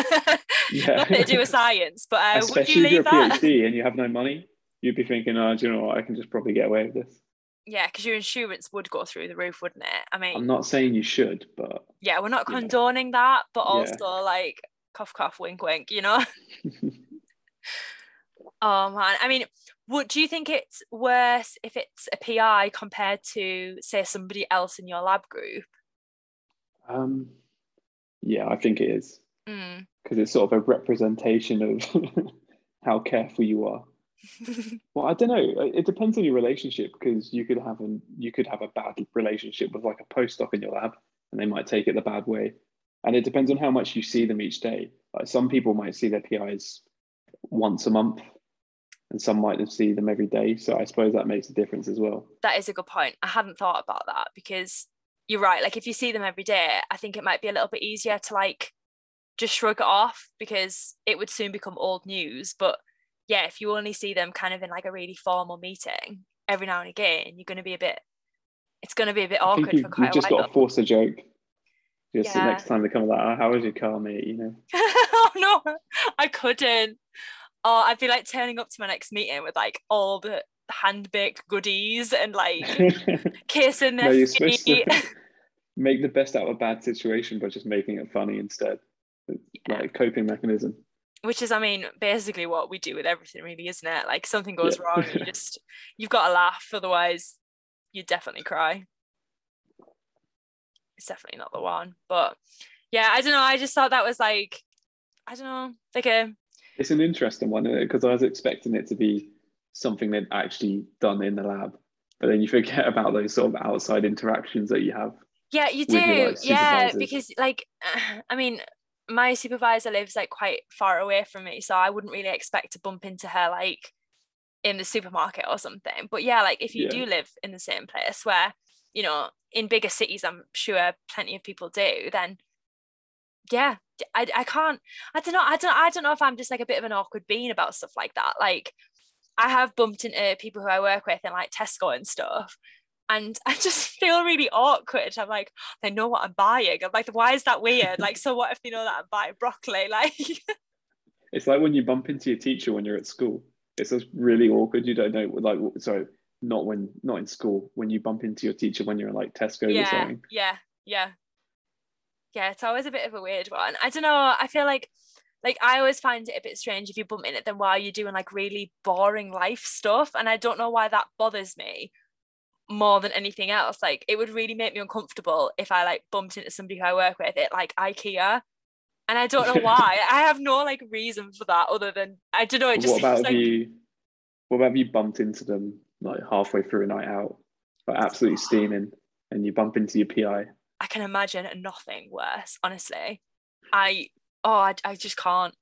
Yeah. Nothing to do with science, but uh, would Especially you if you're leave a that? PhD and you have no money, you'd be thinking, "Oh, do you know what? I can just probably get away with this." Yeah, because your insurance would go through the roof, wouldn't it? I mean, I'm not saying you should, but yeah, we're not you know. condoning that, but Yeah. also like cough cough wink wink, you know? [laughs] [laughs] Oh man, I mean, would do you think it's worse if it's a PI compared to say somebody else in your lab group? um, yeah, I think it is Mm. because it's sort of a representation of [laughs] how careful you are. [laughs] Well, I don't know. It depends on your relationship because you could have an you could have a bad relationship with like a postdoc in your lab, and they might take it the bad way. And it depends on how much you see them each day. Like some people might see their PIs once a month, and some might see them every day. So I suppose that makes a difference as well. that is a good point. I hadn't thought about that because you're right. Like if you see them every day, I think it might be a little bit easier to like just shrug it off because it would soon become old news. But yeah, if you only see them kind of in like a really formal meeting every now and again, you're going to be a bit. It's going to be a bit awkward you, for quite you've a just got to force a joke. Just the next time they come like, oh, "How was your car, mate?" You know. [laughs] oh no, I couldn't. Oh, I'd be like turning up to my next meeting with like all the hand baked goodies and like [laughs] kissing no, you're supposed to make the best out of a bad situation by just making it funny instead. Yeah. Like a coping mechanism. Which is, I mean, basically what we do with everything, really, isn't it? Like something goes Yeah. wrong, you [laughs] just you've got to laugh, otherwise you definitely cry. It's definitely not the one, but yeah, I don't know. I just thought that was like, I don't know, like a It's an interesting one because I was expecting it to be something they'd actually done in the lab, but then you forget [laughs] about those sort of outside interactions that you have. Yeah, you do. your, like, yeah, because like [sighs] I mean, my supervisor lives like quite far away from me, so I wouldn't really expect to bump into her like in the supermarket or something. But yeah, like if you Yeah. do live in the same place where, you know, in bigger cities I'm sure plenty of people do, then yeah, I, I can't I don't know, I don't I don't know if I'm just like a bit of an awkward being about stuff like that. Like I have bumped into people who I work with in like Tesco and stuff. And [laughs] I just feel really awkward. I'm like, they know what I'm buying. I'm like, why is that weird? Like, so what if they know that I'm buying broccoli? [laughs] Like, It's like when you bump into your teacher when you're at school. It's just really awkward. You don't know, like, sorry, not when, not in school. When you bump into your teacher when you're in like Tesco or yeah, something. yeah, yeah. Yeah, it's always a bit of a weird one. I don't know. I feel like like I always find it a bit strange if you bump into them while you're doing like really boring life stuff. And I don't know why that bothers me more than anything else. Like it would really make me uncomfortable if I like bumped into somebody who I work with at like IKEA. And I don't know [laughs] why. I have no like reason for that other than I don't know. It just what about like you, what about you bumped into them like halfway through a night out, like absolutely [sighs] steaming, and you bump into your PI? I can imagine nothing worse, honestly. I oh I, I just can't.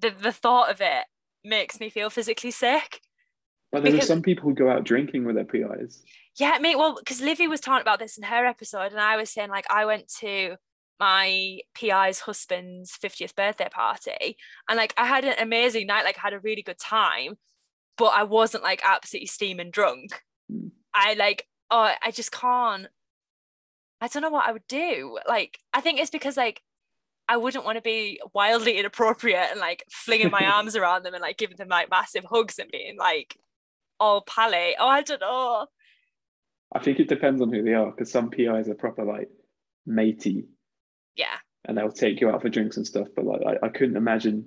The the thought of it makes me feel physically sick. But there are some people who go out drinking with their PIs. Yeah, mate. Well, because Livy was talking about this in her episode, and I was saying like I went to my PI's husband's 50th birthday party, and like I had an amazing night. Like I had a really good time, but I wasn't like absolutely steaming drunk. Mm. I like oh I just can't. I don't know what I would do. Like I think it's because like I wouldn't want to be wildly inappropriate and like flinging my [laughs] arms around them and like giving them like massive hugs and being like all pally. Oh, I don't know. I think it depends on who they are because some PIs are proper like matey Yeah. and they'll take you out for drinks and stuff. But like, I, I couldn't imagine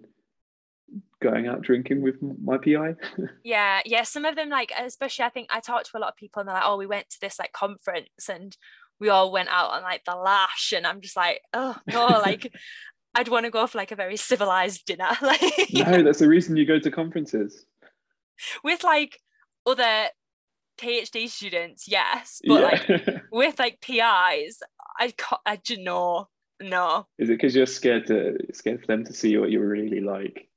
going out drinking with my PI. [laughs] Yeah. Yeah. Some of them, like, especially I think I talked to a lot of people and they're like, oh, we went to this like conference and we all went out on like the lash. And I'm just like, oh, no, [laughs] like, I'd want to go for like a very civilized dinner. [laughs] like, no, that's the reason you go to conferences. with like other PhD students, yes. But like, [laughs] with like PIs, I can't, I don't know no. Is it because you're scared to scared for them to see what you're really like?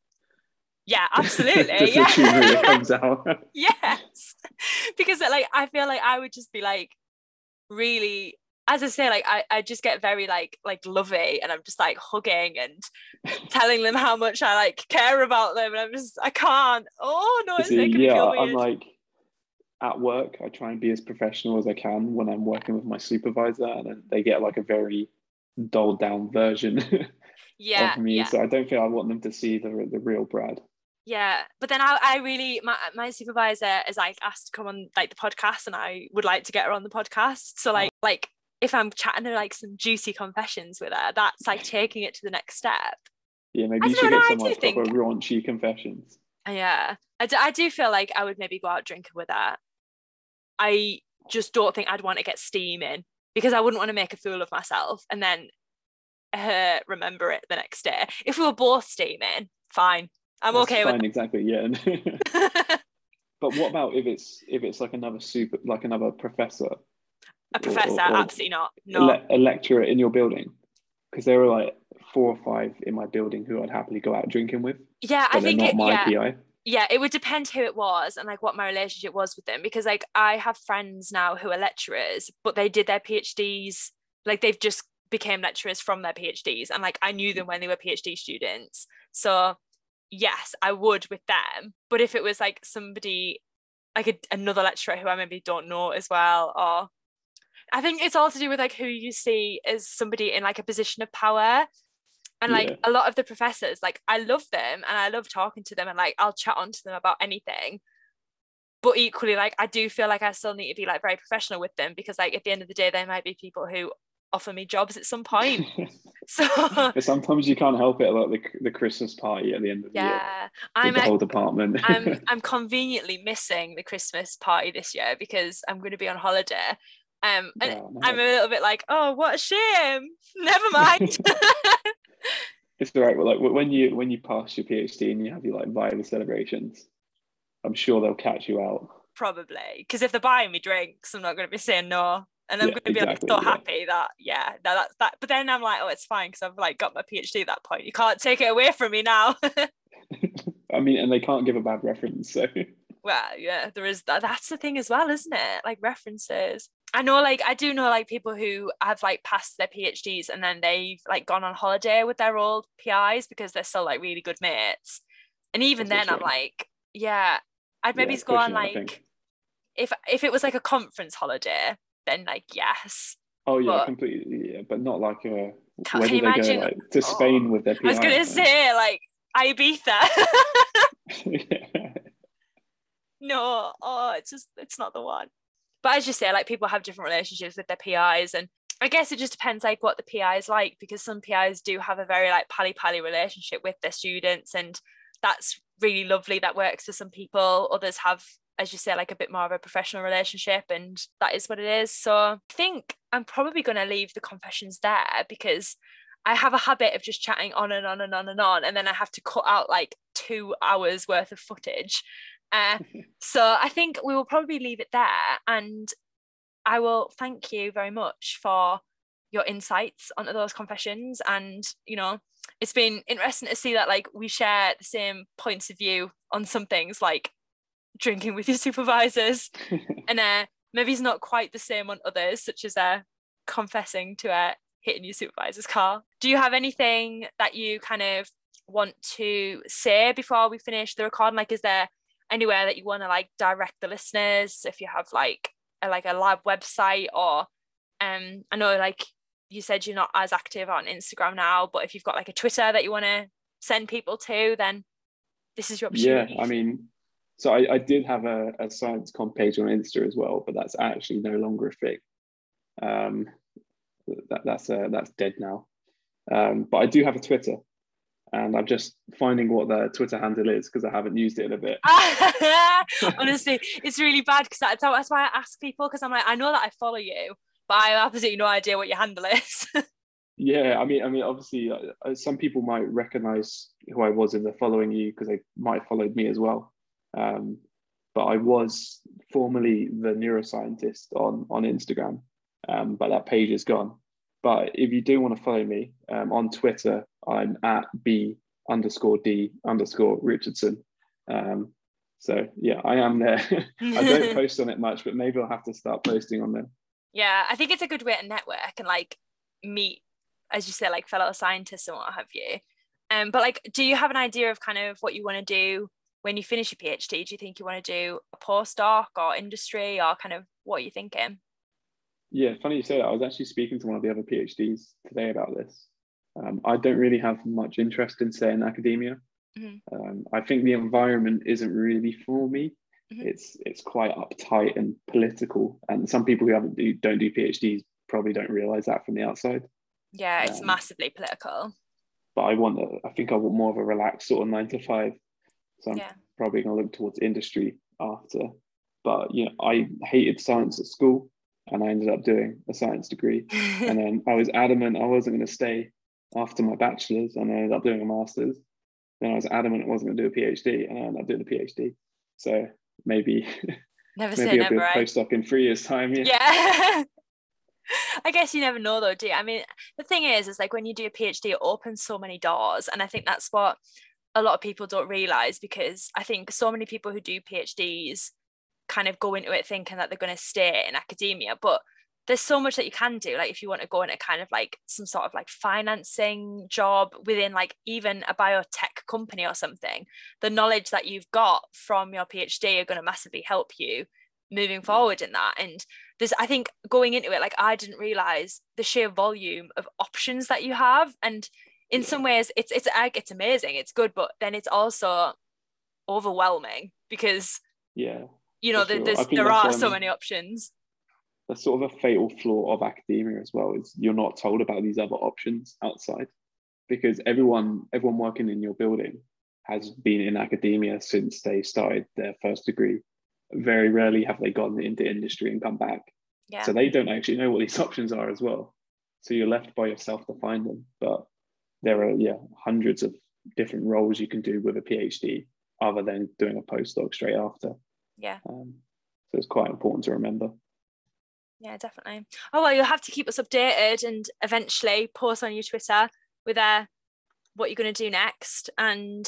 Yeah, absolutely. Just assume who it yeah. yes. Because like I feel like I would just be like really as I say, like I, I just get very like like lovey and I'm just like hugging and telling them how much I like care about them and I'm just I can't. Oh no, it's See, making me yeah, feel weird. I'm like at work. I try and be as professional as I can when I'm working with my supervisor, and they get like a very dulled down version [laughs] yeah, of me. yeah. So I don't think I want them to see the the real Brad. Yeah, but then I, I really my my supervisor is like asked to come on like the podcast, and I would like to get her on the podcast. So like oh. like if I'm chatting to like some juicy confessions with her, that's like taking it to the next step. Yeah, maybe I you should know, get some like proper raunchy confessions. Uh, yeah, I do, I do feel like I would maybe go out drinking with her. I just don't think I'd want to get steaming because I wouldn't want to make a fool of myself and then her remember it the next day. If we were both steaming, fine. I'm That's okay fine, exactly. Yeah. [laughs] but what about if it's if it's like another super like another professor, a professor. or- absolutely not. a, No. le- a lecturer in your building? Because there were like four or five in my building who I'd happily go out drinking with, yeah, I think it, my yeah. PI. yeah it would depend who it was and like what my relationship was with them because like i have friends now who are lecturers but they did their phds like they've just became lecturers from their phds and like i knew them when they were phd students so yes i would with them. But if it was like somebody like a, another lecturer who i maybe don't know as well or i think it's all to do with like who you see as somebody in like a position of power. And like Yeah. a lot of the professors like i love them and i love talking to them and like i'll chat on to them about anything. But equally like i do feel like i still need to be like very professional with them because like at the end of the day there might be people who offer me jobs at some point [laughs] so but sometimes you can't help it, like the, the Christmas party at the end of the year. yeah i'm the whole department. [laughs] I'm [laughs] I'm conveniently missing the Christmas party this year because I'm going to be on holiday. Um, and Oh, no. I'm a little bit like, oh, what a shame. Never mind. It's all right. Well, like when you when you pass your PhD and you have your like Viva celebrations, I'm sure they'll catch you out. Probably because if they're buying me drinks, I'm not going to be saying no, and I'm Yeah, going to be exactly, like so yeah. happy that yeah, no, that's that. But then I'm like, oh, it's fine because I've like got my PhD at that point. You can't take it away from me now. [laughs] I mean, and they can't give a bad reference, so well yeah there is that that's the thing as well isn't it like references i know like i do know like people who have like passed their phds and then they've like gone on holiday with their old pis because they're still like really good mates and even That's then i'm like yeah i'd maybe Yeah, go on pushing it, I like if if it was like a conference holiday then like yes Oh yeah, But- completely. Yeah, but not like uh, a. Can- where can do you they imagine- go? Like to Oh, Spain with their PI. i was gonna say like ibiza [laughs] no oh it's just it's not the one but as you say like people have different relationships with their pis and i guess it just depends like what the pi is like because some pis do have a very like pally pally relationship with their students and that's really lovely that works for some people others have as you say like a bit more of a professional relationship and that is what it is so i think i'm probably going to leave the confessions there because I have a habit of just chatting on and on and on and on, and then I have to cut out like two hours worth of footage. Uh, [laughs] so I think we will probably leave it there, and I will thank you very much for your insights onto those confessions. And you know, it's been interesting to see that like we share the same points of view on some things, like drinking with your supervisors, [laughs] and uh, maybe it's not quite the same on others, such as uh, confessing to uh, hitting your supervisor's car. Do you have anything that you kind of want to say before we finish the recording? Like, is there anywhere that you want to like direct the listeners? If you have like a, like a lab website or um, I know like you said you're not as active on Instagram now, but if you've got like a Twitter that you want to send people to, then this is your opportunity. Yeah, I mean, so I, I did have a, a science comm page on Insta as well, but that's actually no longer a thing. Um, that, that's uh, that's dead now. Um, but I do have a Twitter, and I'm just finding what the Twitter handle is because I haven't used it in a bit. [laughs] Honestly, it's really bad because that's, that's why I ask people because I'm like, I know that I follow you, but I have absolutely no idea what your handle is. [laughs] yeah, I mean, I mean, obviously, uh, uh, some people might recognize who I was in the following you because they might have followed me as well. Um, but I was formerly the neuroscientist on on Instagram, um, but that page is gone. But if you do want to follow me um, on Twitter, I'm at b underscore d underscore Richardson. Um, so yeah, I am there. [laughs] I don't [laughs] post on it much, but maybe I'll have to start posting on there. Yeah, I think it's a good way to network and like meet, as you say, like fellow scientists and what have you. Um, but like, do you have an idea of kind of what you want to do when you finish your PhD? Do you think you want to do a postdoc or industry or kind of what are you thinking? Yeah, funny you say that. I was actually speaking to one of the other PhDs today about this. Um, I don't really have much interest in say, in academia. Mm-hmm. Um, I think the environment isn't really for me. Mm-hmm. It's it's quite uptight and political, and some people who haven't do, don't do PhDs probably don't realize that from the outside. Yeah, it's um, massively political. But I want, a, I think I want more of a relaxed sort of nine to five. So I'm yeah. probably going to look towards industry after. But you know, I hated science at school and I ended up doing a science degree. [laughs] and then I was adamant I wasn't going to stay after my bachelor's, and I ended up doing a master's. Then I was adamant I wasn't going to do a PhD, and I ended up doing a PhD. So maybe [laughs] never maybe I'll never, be a postdoc in three years' time. Yeah. yeah. [laughs] I guess you never know though, do you? I mean, the thing is, is like when you do a PhD, it opens so many doors. And I think that's what a lot of people don't realize because I think so many people who do PhDs kind of go into it thinking that they're going to stay in academia but there's so much that you can do like if you want to go into kind of like some sort of like financing job within like even a biotech company or something the knowledge that you've got from your phd are going to massively help you moving mm. forward in that. And there's i think going into it like i didn't realize the sheer volume of options that you have. And in some ways it's it's it's amazing it's good but then it's also overwhelming because yeah you know sure. there are so um, many options. that's sort of a fatal flaw of academia as well is you're not told about these other options outside because everyone everyone working in your building has been in academia since they started their first degree. Very rarely have they gone into industry and come back. Yeah. so they don't actually know what these [laughs] options are as well. So you're left by yourself to find them. But there are yeah hundreds of different roles you can do with a phd other than doing a postdoc straight after yeah. Um, so it's quite important to remember. Yeah, definitely. Oh well, you'll have to keep us updated and eventually post on your Twitter with uh, what you're going to do next. And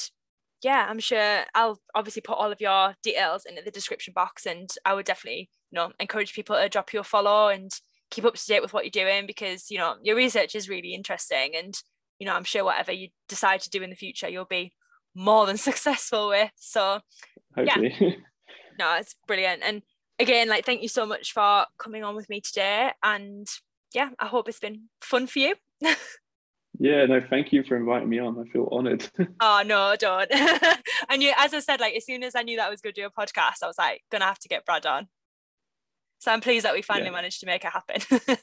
yeah, I'm sure I'll obviously put all of your details in the description box, and I would definitely you know encourage people to drop you a follow and keep up to date with what you're doing because you know your research is really interesting and you know i'm sure whatever you decide to do in the future you'll be more than [laughs] successful with so Hopefully. yeah [laughs] no, it's brilliant. And again, like thank you so much for coming on with me today. And yeah, I hope it's been fun for you. [laughs] yeah, no, thank you for inviting me on. I feel honored. oh no, don't. and you as I said, like as soon as I knew that I was gonna do a podcast, I was like, gonna have to get Brad on. So I'm pleased that we finally yeah. managed to make it happen.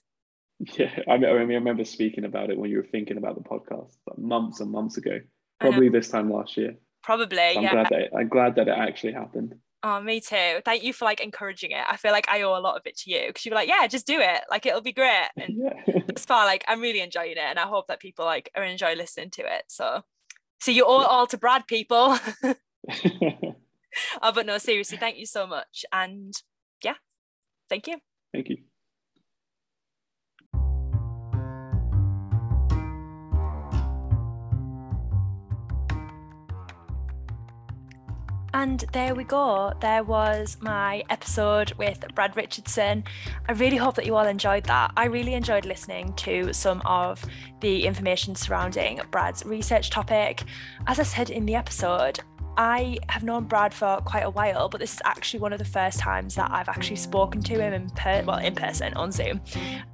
[laughs] yeah, I mean, I remember speaking about it when you were thinking about the podcast like months and months ago, probably this time last year. Probably, so I'm yeah. Glad that, I'm glad that it actually happened. Oh, me too. Thank you for like encouraging it. I feel like I owe a lot of it to you because you were like, yeah, just do it. Like it'll be great. [laughs] And yeah. it's far like I'm really enjoying it, and I hope that people like are enjoy listening to it. So, so you owe yeah. all to Brad, people. [laughs] oh, but no, seriously, thank you so much, and yeah, thank you. Thank you. And there we go. There was my episode with Brad Richardson. I really hope that you all enjoyed that. I really enjoyed listening to some of the information surrounding Brad's research topic. As I said in the episode, I have known Brad for quite a while, but this is actually one of the first times that I've actually spoken to him in per- well in person on Zoom,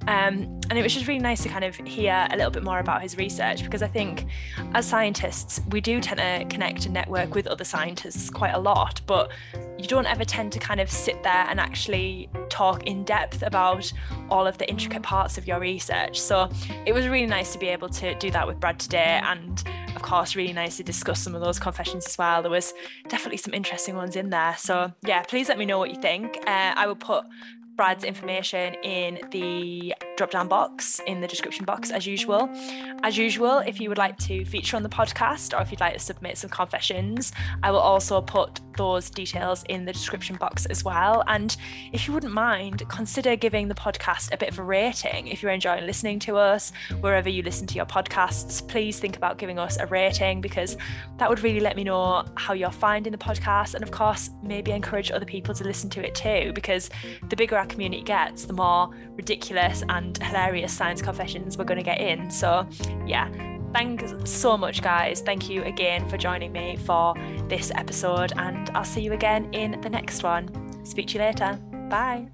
um, and it was just really nice to kind of hear a little bit more about his research because I think as scientists we do tend to connect and network with other scientists quite a lot, but you don't ever tend to kind of sit there and actually talk in depth about all of the intricate parts of your research. So it was really nice to be able to do that with Brad today and of course, really nice to discuss some of those confessions as well. There was definitely some interesting ones in there. So yeah, please let me know what you think. Uh, I will put Brad's information in the drop down box in the description box as usual. As usual, if you would like to feature on the podcast or if you'd like to submit some confessions, I will also put those details in the description box as well. And if you wouldn't mind, consider giving the podcast a bit of a rating. If you're enjoying listening to us, wherever you listen to your podcasts, please think about giving us a rating because that would really let me know how you're finding the podcast. And of course, maybe encourage other people to listen to it too, because the bigger our community gets, the more ridiculous and hilarious science confessions we're going to get in. So, yeah, thanks so much, guys. Thank you again for joining me for this episode, and I'll see you again in the next one. Speak to you later. Bye.